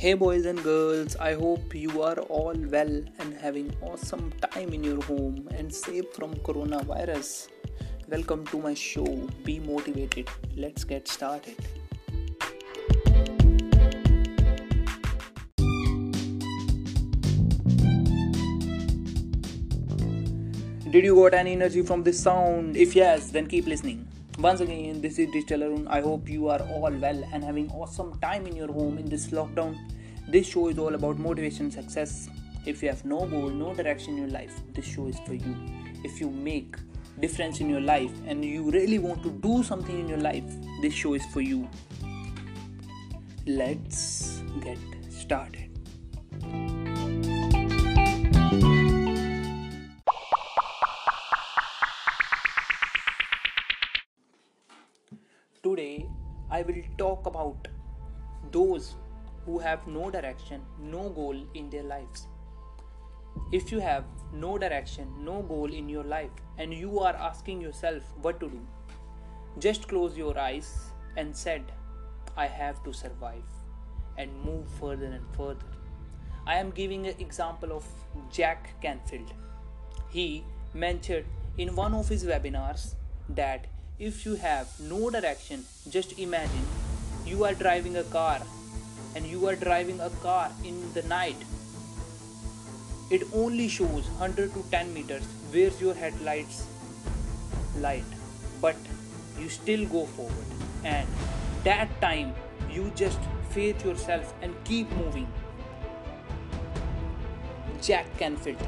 Hey, boys and girls, I hope you are all well and having awesome time in your home and safe from coronavirus. Welcome to my show. Be motivated. Let's get started. Did you got any energy from this sound? If yes, then keep listening. Once again, this is Digital Arun. I hope you are all well and having awesome time in your home in this lockdown. This show is all about motivation, success. If you have no goal, no direction in your life, this show is for you. If you make difference in your life and you really want to do something in your life, this show is for you. Let's get started. Today, I will talk about those who have no direction, no goal in their lives. If you have no direction, no goal in your life, and you are asking yourself what to do, just close your eyes and said, I have to survive and move further and further. I am giving an example of Jack Canfield. He mentioned in one of his webinars that if you have no direction, just imagine you are driving a car and you are driving a car in the night. It only shows 100 to 10 meters where's your headlights light, but you still go forward, and that time you just faith yourself and keep moving. Jack Canfield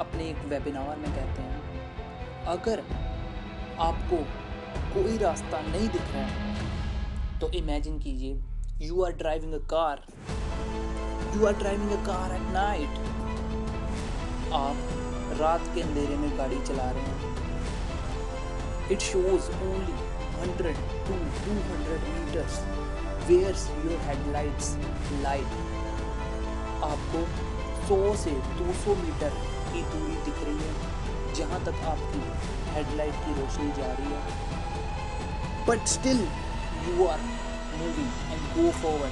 अपने एक webinar में कहते हैं अगर आपको कोई रास्ता नहीं दिख रहा है। तो इमेजिन कीजिए you are driving a car you are driving a car at night आप रात के अंधेरे में गाड़ी चला रहे हैं। It shows only 100 to 200 metres where's your headlights light आपको 100 से 200 मीटर की दूरी दिख रही है, जहाँ तक आपकी हेडलाइट की रोशनी जा रही है। But still you are moving and go forward.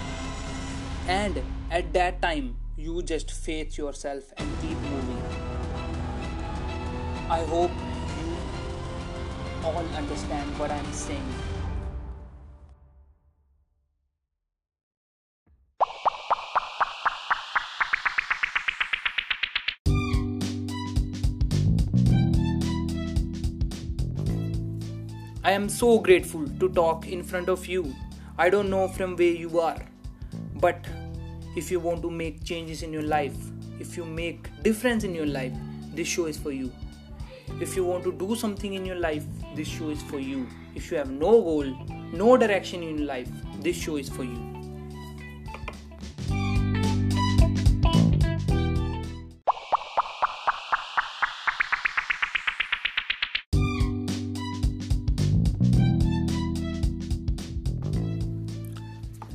And at that time you just face yourself and keep moving. I hope you all understand what i'm saying I am so grateful to talk in front of you. I don't know from where you are, but if you want to make changes in your life, if you make difference in your life, this show is for you. If you want to do something in your life, this show is for you. If you have no goal, no direction in life, this show is for you.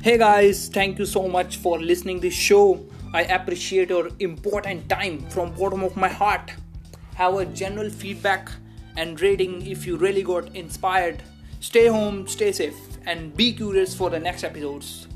Hey guys, thank you so much for listening this show. I appreciate your important time from bottom of my heart. Have a general feedback and rating if you really got inspired. Stay home, stay safe and be curious for the next episodes.